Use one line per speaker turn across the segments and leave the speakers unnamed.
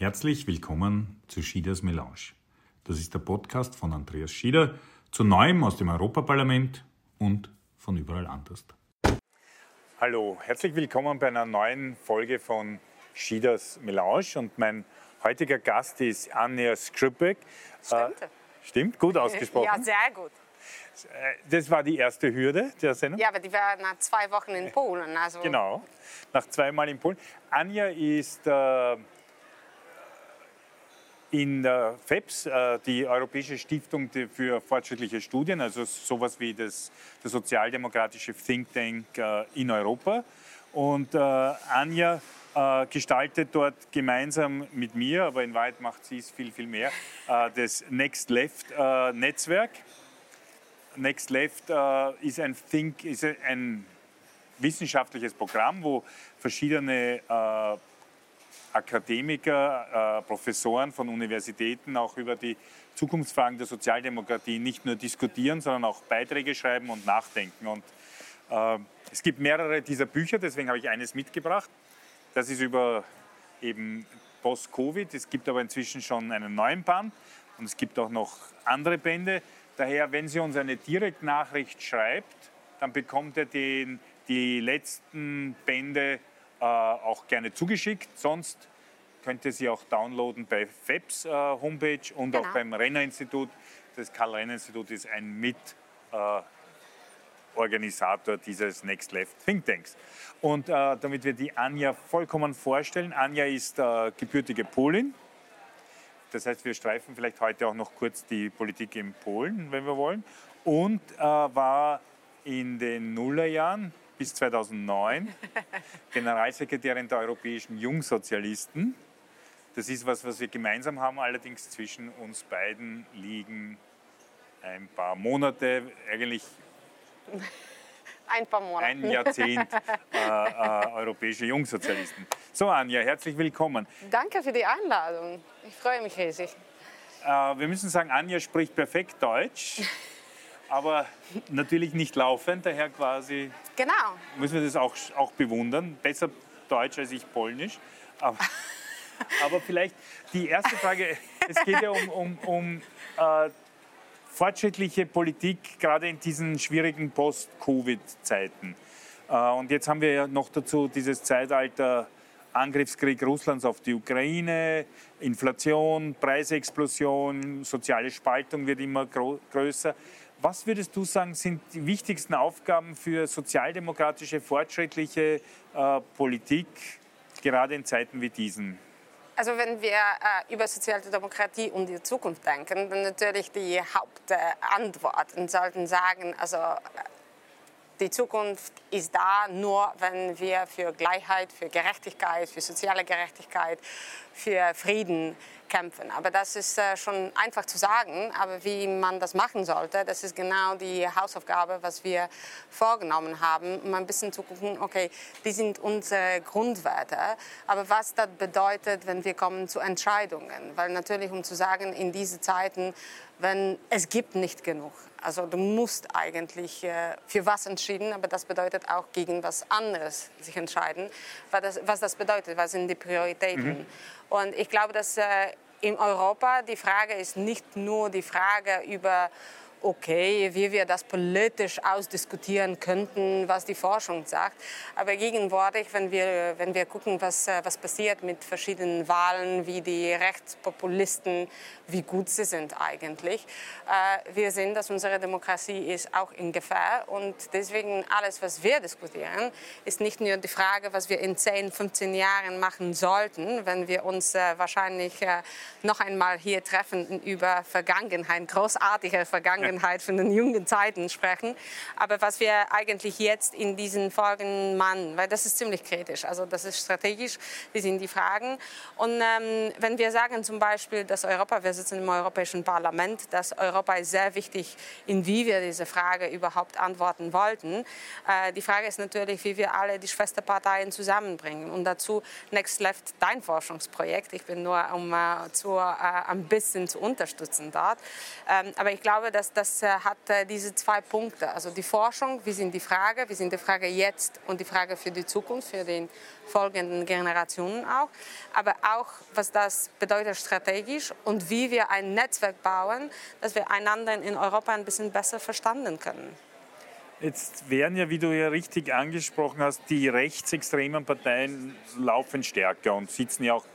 Herzlich willkommen zu Schieders Melange. Das ist der Podcast von Andreas Schieder zu Neuem aus dem Europaparlament und von überall anders. Hallo, herzlich willkommen bei einer neuen Folge von Schieders Melange und mein heutiger Gast ist Anja Skripek.
Stimmt. Äh,
stimmt, gut ausgesprochen.
Ja, sehr gut.
Äh, das war die erste Hürde der Sendung?
Ja, aber die war nach zwei Wochen in Polen. Also
genau, nach zweimal in Polen. Anja ist äh, in der FEPS, äh, die Europäische Stiftung für fortschrittliche Studien, also sowas wie das, der sozialdemokratische Think Tank äh, in Europa. Und äh, Anja gestaltet dort gemeinsam mit mir, aber in Wahrheit macht sie es viel, viel mehr, das Next Left Netzwerk. Next Left ist ein Think, ist ein wissenschaftliches Programm, wo verschiedene Akademiker, äh, Professoren von Universitäten auch über die Zukunftsfragen der Sozialdemokratie nicht nur diskutieren, sondern auch Beiträge schreiben und nachdenken. Und äh, es gibt mehrere dieser Bücher, deswegen habe ich eines mitgebracht. Das ist über eben Post-Covid. Es gibt aber inzwischen schon einen neuen Band und es gibt auch noch andere Bände. Daher, wenn Sie uns eine Direktnachricht schreibt, dann bekommt er den, die letzten Bände äh, auch gerne zugeschickt. Sonst könnt ihr sie auch downloaden bei FEPS äh, Homepage und genau. auch beim Renner-Institut. Das Karl-Renner-Institut ist ein Mitorganisator äh, dieses Next Left Think Tanks. Und äh, damit wir die Anja vollkommen vorstellen, Anja ist äh, gebürtige Polin. Das heißt, wir streifen vielleicht heute auch noch kurz die Politik in Polen, wenn wir wollen. Und äh, war in den Nullerjahren bis 2009 Generalsekretärin der Europäischen Jungsozialisten. Das ist was, was wir gemeinsam haben. Allerdings zwischen uns beiden liegen ein paar Monate, eigentlich
ein paar Monate.
Ein Jahrzehnt äh, äh, europäische Jungsozialisten. So, Anja, herzlich willkommen.
Danke für die Einladung. Ich freue mich riesig.
Äh, wir müssen sagen, Anja spricht perfekt Deutsch, aber natürlich nicht laufend, daher quasi.
Genau.
Müssen wir das auch, auch bewundern. Besser Deutsch als ich Polnisch. Aber, aber vielleicht die erste Frage: Es geht ja um, um, um äh, fortschrittliche Politik, gerade in diesen schwierigen Post-Covid-Zeiten. Äh, und jetzt haben wir ja noch dazu dieses Zeitalter Angriffskrieg Russlands auf die Ukraine, Inflation, Preisexplosion, soziale Spaltung wird immer größer. Was würdest du sagen, sind die wichtigsten Aufgaben für sozialdemokratische, fortschrittliche äh, Politik, gerade in Zeiten wie diesen?
Also wenn wir äh, über Sozialdemokratie und die Zukunft denken, dann natürlich die Hauptantwort und sollten sagen, also äh, die Zukunft ist da nur, wenn wir für Gleichheit, für Gerechtigkeit, für soziale Gerechtigkeit, für Frieden kämpfen. Aber das ist äh, schon einfach zu sagen. Aber wie man das machen sollte, das ist genau die Hausaufgabe, was wir vorgenommen haben, um ein bisschen zu gucken, okay, die sind unsere Grundwerte. Aber was das bedeutet, wenn wir kommen zu Entscheidungen. Weil natürlich, um zu sagen, in diesen Zeiten, wenn es gibt nicht genug. Also du musst eigentlich äh, für was entschieden, aber das bedeutet auch gegen was anderes sich entscheiden. Was das, was das bedeutet, was sind die Prioritäten. Mhm. Und ich glaube, dass äh, in Europa die Frage ist nicht nur die Frage über okay, wie wir das politisch ausdiskutieren könnten, was die Forschung sagt. Aber gegenwärtig, wenn wir, wenn wir gucken, was, äh, was passiert mit verschiedenen Wahlen, wie die Rechtspopulisten, wie gut sie sind eigentlich, äh, wir sehen, dass unsere Demokratie ist auch in Gefahr. Und deswegen alles, was wir diskutieren, ist nicht nur die Frage, was wir in 10, 15 Jahren machen sollten, wenn wir uns äh, wahrscheinlich noch einmal hier treffen über Vergangenheit, großartige Vergangenheit Vergangenheit, von den jungen Zeiten sprechen. Aber was wir eigentlich jetzt in diesen Folgen machen, weil das ist ziemlich kritisch, also das ist strategisch, die sind die Fragen. Und ähm, wenn wir sagen zum Beispiel, dass Europa, wir sitzen im Europäischen Parlament, dass Europa ist sehr wichtig, in wie wir diese Frage überhaupt antworten wollten. Äh, die Frage ist natürlich, wie wir alle die Schwesterparteien zusammenbringen. Und dazu Next Left, dein Forschungsprojekt. Ich bin nur, um äh, zu, äh, ein bisschen zu unterstützen dort. Ähm, aber ich glaube, dass das hat diese zwei Punkte. Also die Forschung, wie sind die Frage, wie sind die Frage jetzt und die Frage für die Zukunft, für die folgenden Generationen auch. Aber auch, was das bedeutet strategisch und wie wir ein Netzwerk bauen, dass wir einander in Europa ein bisschen besser verstanden können.
Jetzt werden ja, wie du ja richtig angesprochen hast, die rechtsextremen Parteien laufen stärker und sitzen ja auch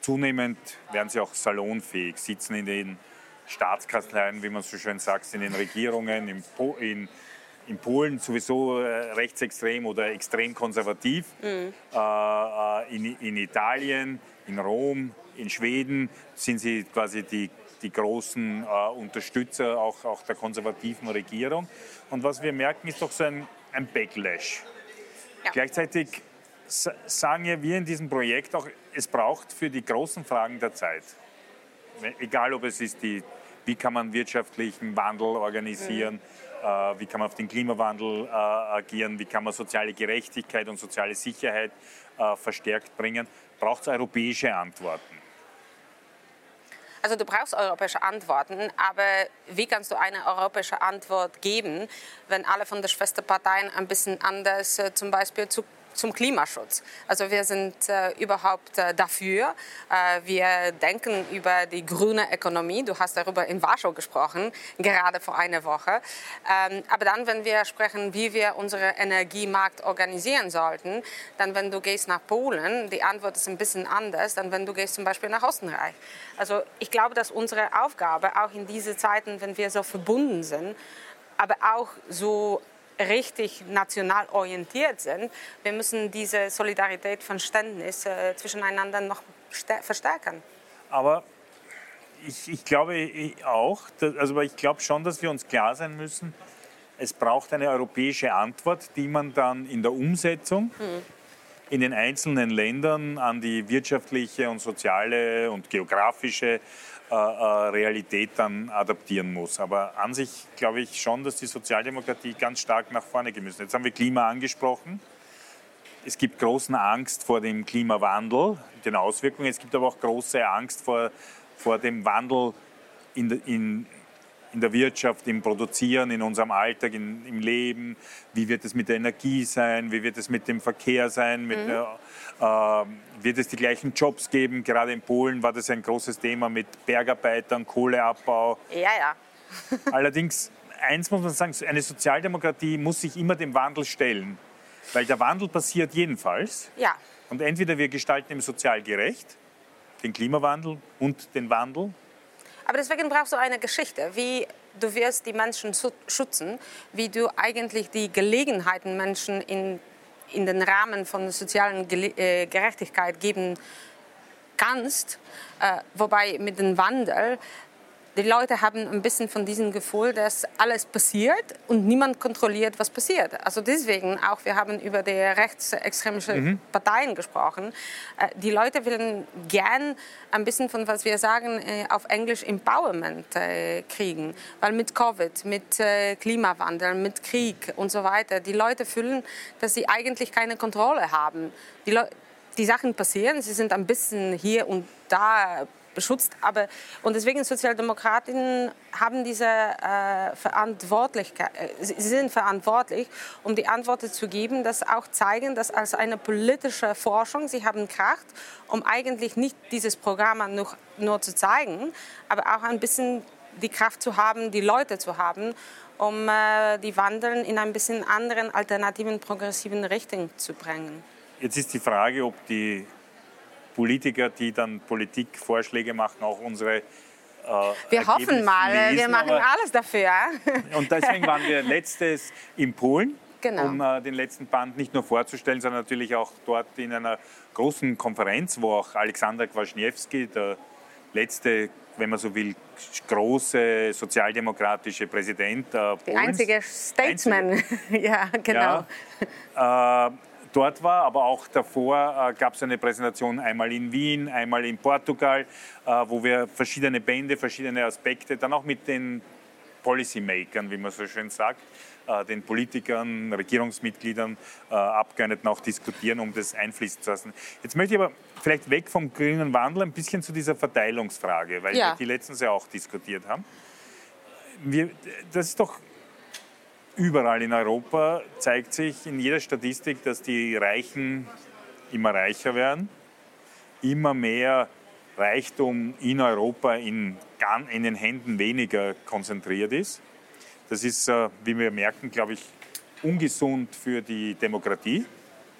zunehmend, werden sie auch salonfähig, sitzen in den Staatskanzleien, wie man so schön sagt, in den Regierungen, in, po in, in Polen sowieso äh, rechtsextrem oder extrem konservativ, mhm. äh, äh in, in Italien, in Rom, in Schweden sind sie quasi die, die großen äh, Unterstützer auch, auch der konservativen Regierung. Und was wir merken, ist doch so ein, ein Backlash. Ja. Gleichzeitig sagen ja wir in diesem Projekt auch, es braucht für die großen Fragen der Zeit, egal ob es ist die, wie kann man wirtschaftlichen Wandel organisieren, mhm. äh, wie kann man auf den Klimawandel äh, agieren, wie kann man soziale Gerechtigkeit und soziale Sicherheit äh, verstärkt bringen, braucht es europäische Antworten.
Also du brauchst europäische Antworten, aber wie kannst du eine europäische Antwort geben, wenn alle von den Schwesterparteien ein bisschen anders äh, zum Beispiel zu zum Klimaschutz. Also wir sind äh, überhaupt äh, dafür. Äh, wir denken über die grüne Ökonomie. Du hast darüber in Warschau gesprochen, gerade vor einer Woche. Ähm, aber dann, wenn wir sprechen, wie wir unseren Energiemarkt organisieren sollten, dann, wenn du gehst nach Polen, die Antwort ist ein bisschen anders, dann, wenn du gehst zum Beispiel nach Österreich. Also ich glaube, dass unsere Aufgabe auch in diesen Zeiten, wenn wir so verbunden sind, aber auch so richtig national orientiert sind. Wir müssen diese Solidarität, Verständnis äh, zwischeneinander noch verstärken.
Aber ich, ich glaube auch, dass, also ich glaube schon, dass wir uns klar sein müssen, es braucht eine europäische Antwort, die man dann in der Umsetzung hm. in den einzelnen Ländern an die wirtschaftliche und soziale und geografische Realität dann adaptieren muss. Aber an sich glaube ich schon, dass die Sozialdemokratie ganz stark nach vorne gehen muss. Jetzt haben wir Klima angesprochen. Es gibt große Angst vor dem Klimawandel, den Auswirkungen. Es gibt aber auch große Angst vor, vor dem Wandel in, in, in der Wirtschaft, im Produzieren, in unserem Alltag, in, im Leben. Wie wird es mit der Energie sein? Wie wird es mit dem Verkehr sein? Mit mhm. der, äh, wird es die gleichen Jobs geben? Gerade in Polen war das ein großes Thema mit Bergarbeitern, Kohleabbau.
Ja, ja.
Allerdings, eins muss man sagen, eine Sozialdemokratie muss sich immer dem Wandel stellen. Weil der Wandel passiert jedenfalls.
Ja.
Und entweder wir gestalten ihn sozial gerecht, den Klimawandel und den Wandel,
aber deswegen brauchst du eine Geschichte, wie du wirst die Menschen schützen, wie du eigentlich die Gelegenheiten Menschen in, in den Rahmen von sozialen äh, Gerechtigkeit geben kannst. Äh, wobei mit dem Wandel die Leute haben ein bisschen von diesem Gefühl, dass alles passiert und niemand kontrolliert, was passiert. Also deswegen auch, wir haben über die rechtsextremische mhm. Parteien gesprochen. Äh, die Leute wollen gern ein bisschen von, was wir sagen, äh, auf Englisch Empowerment äh, kriegen. Weil mit Covid, mit Klimawandel, mit Krieg und so weiter, die Leute fühlen, dass sie eigentlich keine Kontrolle haben. Die, die Sachen passieren, sie sind ein bisschen hier und da beschützt. Aber, und deswegen Sozialdemokratinnen haben diese äh, Verantwortlichkeit, äh, sie sind verantwortlich, um die Antworten zu geben, das auch zeigen, dass als eine politische Forschung, sie haben Kraft, um eigentlich nicht dieses Programm nur, nur zu zeigen, aber auch ein bisschen die Kraft zu haben, die Leute zu haben, um äh, die Wandeln in ein bisschen anderen, alternativen, progressiven Richtung zu bringen.
Jetzt ist die Frage, ob die Politiker, die dann Politikvorschläge machen, auch unsere äh,
wir hoffen mal, lesen, wir machen alles dafür.
und deswegen waren wir letztes in Polen, genau. um äh, den letzten Band nicht nur vorzustellen, sondern natürlich auch dort in einer großen Konferenz, wo auch Alexander Kwaśniewski, der letzte, wenn man so will, große sozialdemokratische Präsident äh, Polens.
Der einzige Statesman, einzige, ja, genau.
Ja, äh, dort war, aber auch davor äh, gab es eine Präsentation einmal in Wien, einmal in Portugal, äh, wo wir verschiedene Bände, verschiedene Aspekte, dann auch mit den Policymakern, wie man so schön sagt, äh, den Politikern, Regierungsmitgliedern, Abgeordneten auch diskutieren, um das einfließen zu lassen. Jetzt möchte ich aber vielleicht weg vom grünen Wandel ein bisschen zu dieser Verteilungsfrage, weil ja. wir die letztens ja auch diskutiert haben wir, das ist doch überall in Europa, zeigt sich in jeder Statistik, dass die Reichen immer reicher werden, immer mehr Reichtum in Europa in, in den Händen weniger konzentriert ist. Das ist, äh, wie wir merken, glaube ich, ungesund für die Demokratie.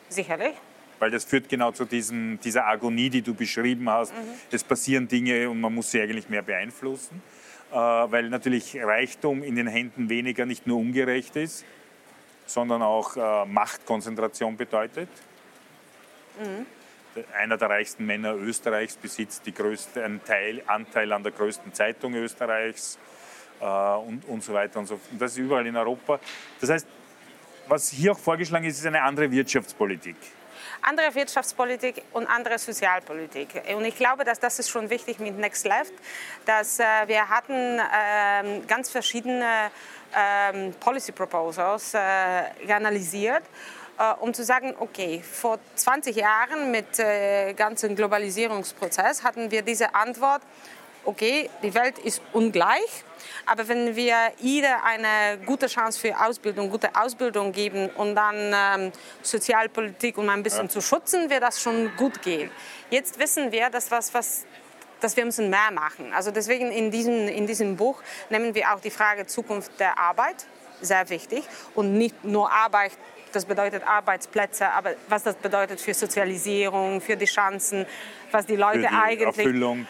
Sicherlich.
Weil das führt genau zu diesem, dieser Agonie, die du beschrieben hast. Mhm. Es passieren Dinge und man muss sie eigentlich mehr beeinflussen. Äh, weil natürlich Reichtum in den Händen weniger nicht nur ungerecht ist, sondern auch äh, Machtkonzentration bedeutet. Mhm. Einer der reichsten Männer Österreichs besitzt die größte, einen Teil, Anteil an der größten Zeitung Österreichs äh, und, und so weiter und so fort. Das ist überall in Europa. Das heißt, was hier auch vorgeschlagen ist, ist eine andere Wirtschaftspolitik
andere Wirtschaftspolitik und andere Sozialpolitik. Und ich glaube, dass das ist schon wichtig mit Next Left, dass äh, wir hatten äh, ganz verschiedene äh, Policy Proposals äh, analysiert äh, um zu sagen, okay, vor 20 Jahren mit äh, ganzen Globalisierungsprozess hatten wir diese Antwort, okay, die Welt ist ungleich, aber wenn wir jeder eine gute Chance für Ausbildung, gute Ausbildung geben und dann ähm, Sozialpolitik, um ein bisschen ja. zu schützen, wird das schon gut gehen. Jetzt wissen wir, dass was, was dass wir müssen mehr machen. Also deswegen in diesem, in diesem Buch nehmen wir auch die Frage Zukunft der Arbeit, sehr wichtig. Und nicht nur Arbeit, das bedeutet Arbeitsplätze, aber was das bedeutet für Sozialisierung, für die Chancen, was die Leute
für die
eigentlich...
Erfüllung.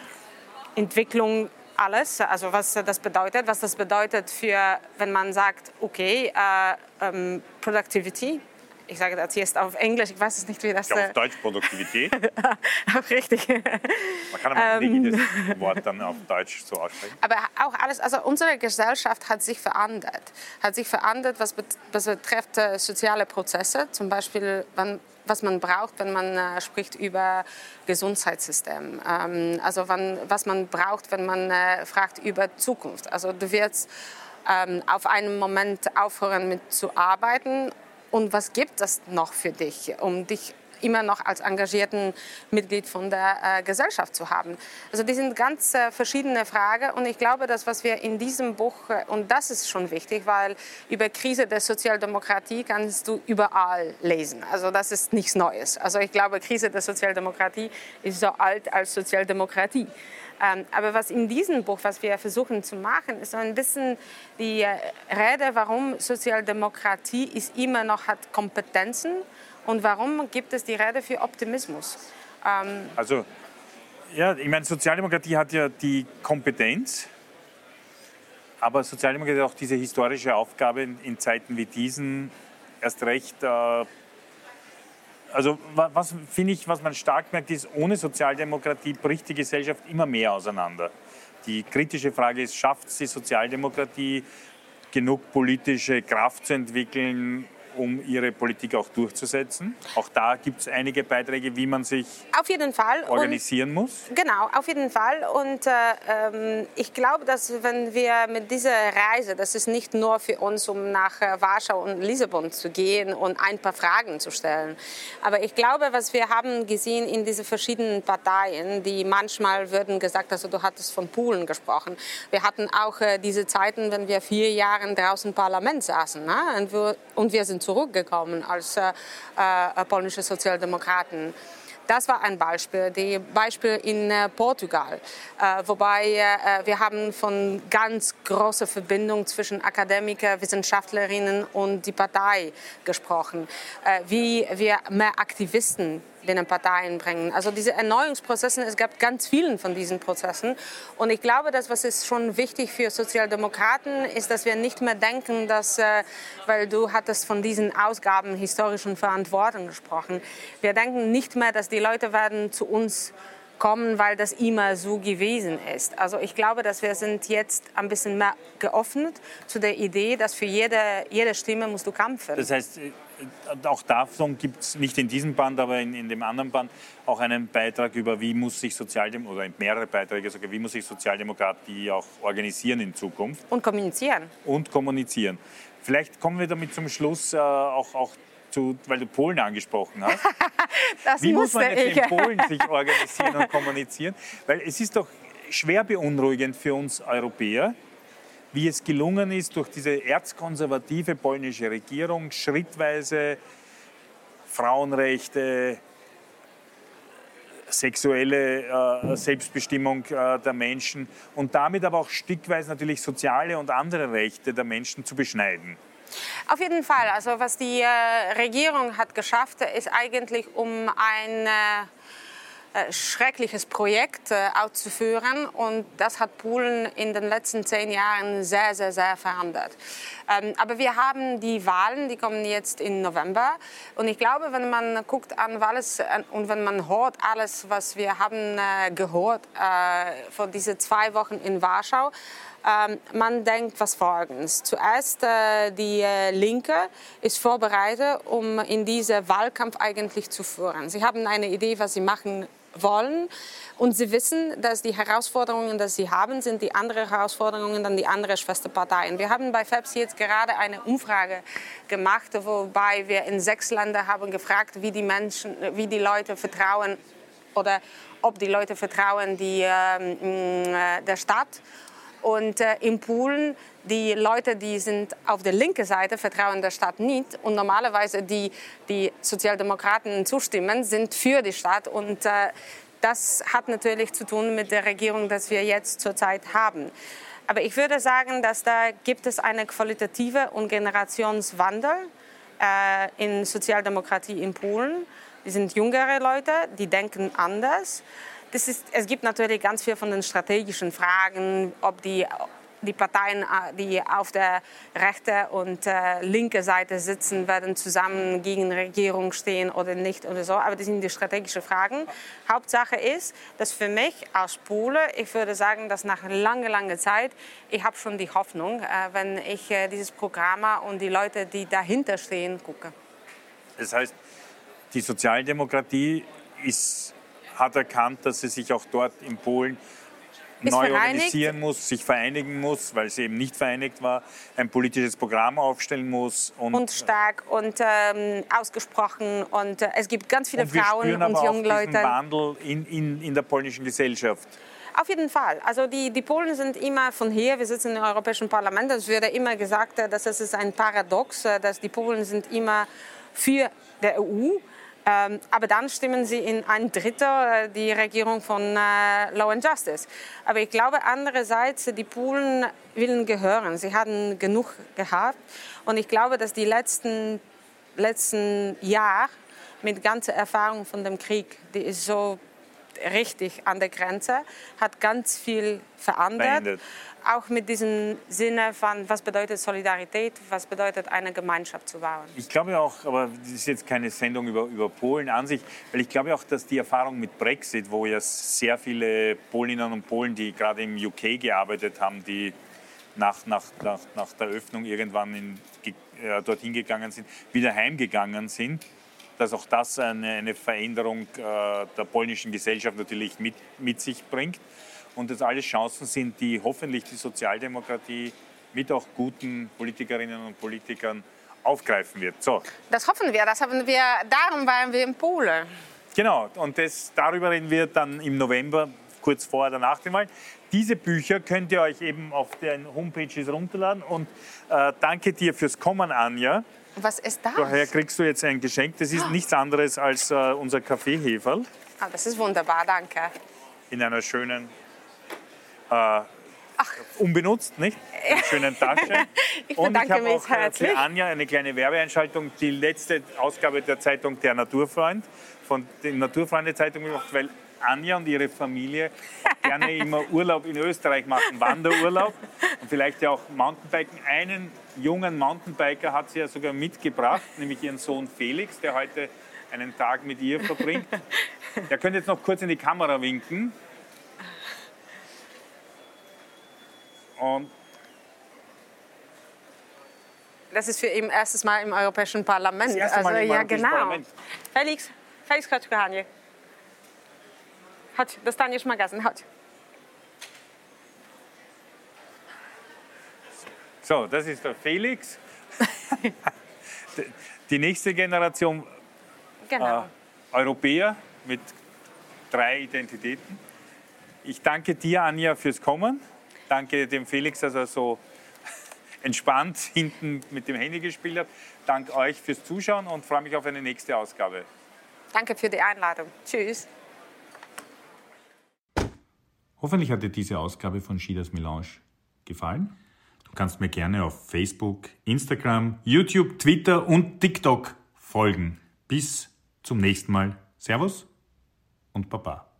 Entwicklung alles, also was das bedeutet, was das bedeutet für, wenn man sagt, okay, äh, ähm, Productivity, ich sage das jetzt auf Englisch, ich weiß es nicht, wie das...
Ja, auf äh, Deutsch Produktivität.
auch richtig. Man
kann aber ähm, jedes Wort dann auf Deutsch so aussprechen.
Aber auch alles, also unsere Gesellschaft hat sich verändert. Hat sich verändert, was, was betrifft äh, soziale Prozesse, zum Beispiel, wann was man braucht, wenn man äh, spricht über Gesundheitssystem. Ähm, also wann, was man braucht, wenn man äh, fragt über Zukunft. Also du wirst ähm, auf einen Moment aufhören mit zu arbeiten und was gibt es noch für dich, um dich immer noch als engagierten Mitglied von der äh, Gesellschaft zu haben. Also die sind ganz äh, verschiedene Fragen und ich glaube, dass was wir in diesem Buch, äh, und das ist schon wichtig, weil über Krise der Sozialdemokratie kannst du überall lesen. Also das ist nichts Neues. Also ich glaube, Krise der Sozialdemokratie ist so alt als Sozialdemokratie. Ähm, aber was in diesem Buch, was wir versuchen zu machen, ist so ein bisschen die äh, Rede, warum Sozialdemokratie ist immer noch hat Kompetenzen und warum gibt es die Rede für Optimismus?
Ähm also, ja, ich meine, Sozialdemokratie hat ja die Kompetenz, aber Sozialdemokratie hat auch diese historische Aufgabe in, in Zeiten wie diesen erst recht. Äh, also was finde ich, was man stark merkt, ist, ohne Sozialdemokratie bricht die Gesellschaft immer mehr auseinander. Die kritische Frage ist, schafft es die Sozialdemokratie, genug politische Kraft zu entwickeln, um ihre Politik auch durchzusetzen. Auch da gibt es einige Beiträge, wie man sich
auf jeden Fall
organisieren
und,
muss.
Genau, auf jeden Fall. Und äh, ich glaube, dass wenn wir mit dieser Reise, das ist nicht nur für uns, um nach äh, Warschau und Lissabon zu gehen und ein paar Fragen zu stellen. Aber ich glaube, was wir haben gesehen in diese verschiedenen Parteien, die manchmal würden gesagt, also du hattest von Polen gesprochen. Wir hatten auch äh, diese Zeiten, wenn wir vier Jahre draußen im Parlament saßen. Ne? Und, wir, und wir sind zurückgekommen als äh, äh, polnische Sozialdemokraten. Das war ein Beispiel. Die Beispiel in äh, Portugal, äh, wobei äh, wir haben von ganz großer Verbindung zwischen Akademiker, Wissenschaftlerinnen und die Partei gesprochen, äh, wie wir mehr Aktivisten den Parteien bringen. Also diese Erneuerungsprozesse, es gab ganz vielen von diesen Prozessen. Und ich glaube, dass was ist schon wichtig für Sozialdemokraten ist, dass wir nicht mehr denken, dass, äh, weil du hattest von diesen Ausgaben historischen Verantwortung gesprochen, wir denken nicht mehr, dass die Leute werden zu uns kommen, weil das immer so gewesen ist. Also ich glaube, dass wir sind jetzt ein bisschen mehr geöffnet zu der Idee, dass für jede, jede Stimme musst du kämpfen.
Das heißt, auch davon gibt es nicht in diesem Band, aber in, in, dem anderen Band auch einen Beitrag über, wie muss sich Sozialdem oder mehrere Beiträge sogar, wie muss sich Sozialdemokratie auch organisieren in Zukunft.
Und kommunizieren.
Und kommunizieren. Vielleicht kommen wir damit zum Schluss äh, auch, auch zu, weil du Polen angesprochen hast. wie muss man jetzt ich. in Polen sich organisieren und kommunizieren? Weil es ist doch schwer beunruhigend für uns Europäer, wie es gelungen ist, durch diese erzkonservative polnische Regierung schrittweise Frauenrechte, sexuelle äh, Selbstbestimmung äh, der Menschen und damit aber auch stückweise natürlich soziale und andere Rechte der Menschen zu beschneiden.
Auf jeden Fall. Also was die äh, Regierung hat geschafft, ist eigentlich um ein schreckliches Projekt äh, auszuführen. Und das hat Polen in den letzten zehn Jahren sehr, sehr, sehr verändert. Ähm, aber wir haben die Wahlen, die kommen jetzt im November. Und ich glaube, wenn man guckt an alles und wenn man hört alles, was wir haben äh, gehört von diesen zwei Wochen in Warschau, ähm, man denkt was folgendes. Zuerst äh, die äh, Linke ist vorbereitet, um in diesen Wahlkampf eigentlich zu führen. Sie haben eine Idee, was sie machen wollen. Und sie wissen, dass die Herausforderungen, die sie haben, sind die anderen Herausforderungen dann die anderen Schwesterparteien. Wir haben bei FEPS jetzt gerade eine Umfrage gemacht, wobei wir in sechs Ländern haben gefragt, wie die Menschen, wie die Leute vertrauen oder ob die Leute vertrauen die, äh, der Stadt. Und äh, in Polen, die Leute, die sind auf der linken Seite, vertrauen der Stadt nicht. Und normalerweise die, die Sozialdemokraten zustimmen, sind für die Stadt. Und äh, das hat natürlich zu tun mit der Regierung, die wir jetzt zurzeit haben. Aber ich würde sagen, dass da gibt es eine qualitative und Generationswandel äh, in Sozialdemokratie in Polen. Die sind jüngere Leute, die denken anders das ist, es gibt natürlich ganz viel von den strategischen Fragen, ob die, die Parteien, äh, die auf der rechten und äh, linken Seite sitzen, werden zusammen gegen Regierung stehen oder nicht oder so. Aber das sind die strategischen Fragen. Hauptsache ist, dass für mich als Pole, ich würde sagen, dass nach langer, langer Zeit, ich habe schon die Hoffnung, äh, wenn ich äh, dieses Programm und die Leute, die dahinter stehen, gucke.
Das heißt, die Sozialdemokratie ist hat erkannt, dass sie sich auch dort in Polen neu organisieren muss, sich vereinigen muss, weil sie eben nicht vereinigt war, ein politisches Programm aufstellen muss.
Und, und stark und ähm, ausgesprochen. Und äh, es gibt ganz viele und Frauen und junge Leute.
Diesen Wandel in, in, in der polnischen Gesellschaft.
Auf jeden Fall. Also die, die Polen sind immer von hier, wir sitzen im Europäischen Parlament, es wird immer gesagt, äh, dass es ist ein Paradox, äh, dass die Polen sind immer für der EU aber dann stimmen sie in ein Drittel äh, die Regierung von äh, Law and Justice. Aber ich glaube andererseits, die Polen willen gehören. Sie haben genug gehabt. Und ich glaube, dass die letzten, letzten Jahre mit ganzer Erfahrung von dem Krieg, die ist so richtig an der Grenze, hat ganz viel verändert. Verändert auch mit diesem Sinne von, was bedeutet Solidarität, was bedeutet eine Gemeinschaft zu bauen.
Ich glaube auch, aber das ist jetzt keine Sendung über, über Polen an sich, weil ich glaube auch, dass die Erfahrung mit Brexit, wo ja sehr viele Polinnen und Polen, die gerade im UK gearbeitet haben, die nach, nach, nach, nach der Öffnung irgendwann in, äh, dorthin gegangen sind, wieder heimgegangen sind, dass auch das eine, eine Veränderung äh, der polnischen Gesellschaft natürlich mit, mit sich bringt und das alles Chancen sind, die hoffentlich die Sozialdemokratie mit auch guten Politikerinnen und Politikern aufgreifen wird. So.
Das hoffen wir, das haben wir, darum waren wir in Polen.
Genau, und das, darüber reden wir dann im November, kurz vor oder nach dem Wahl. Diese Bücher könnt ihr euch eben auf den Homepages runterladen. Und äh, danke dir fürs Kommen, Anja.
Was ist das?
Daher kriegst du jetzt ein Geschenk. Das ist oh. nichts anderes als äh, unser Kaffeeheferl.
Oh, das ist wunderbar, danke.
In einer schönen äh, unbenutzt, nicht? In schönen Tasche.
ich und ich habe auch
herzlich. für Anja eine kleine Werbeeinschaltung, die letzte Ausgabe der Zeitung Der Naturfreund, von der Naturfreunde-Zeitung gemacht, weil Anja und ihre Familie gerne immer Urlaub in Österreich machen, Wanderurlaub und vielleicht ja auch Mountainbiken. Einen jungen Mountainbiker hat sie ja sogar mitgebracht, nämlich ihren Sohn Felix, der heute einen Tag mit ihr verbringt. Der könnte jetzt noch kurz in die Kamera winken.
Und das ist für ihn erstes Mal im Europäischen Parlament. Das
erste Mal also, im ja, Europäischen genau. Parlament.
Felix, Felix, chodź kochanie. Chodź, dostaniesz magazyn, chodź.
So, das ist der Felix. Die nächste Generation genau. äh, Europäer mit drei Identitäten. Ich danke dir, Anja, fürs Kommen danke dem Felix, dass er so entspannt hinten mit dem Handy gespielt habe. Danke euch fürs Zuschauen und freue mich auf eine nächste Ausgabe.
Danke für die Einladung. Tschüss.
Hoffentlich hat dir diese Ausgabe von Schieders Melange gefallen. Du kannst mir gerne auf Facebook, Instagram, YouTube, Twitter und TikTok folgen. Bis zum nächsten Mal. Servus und Baba.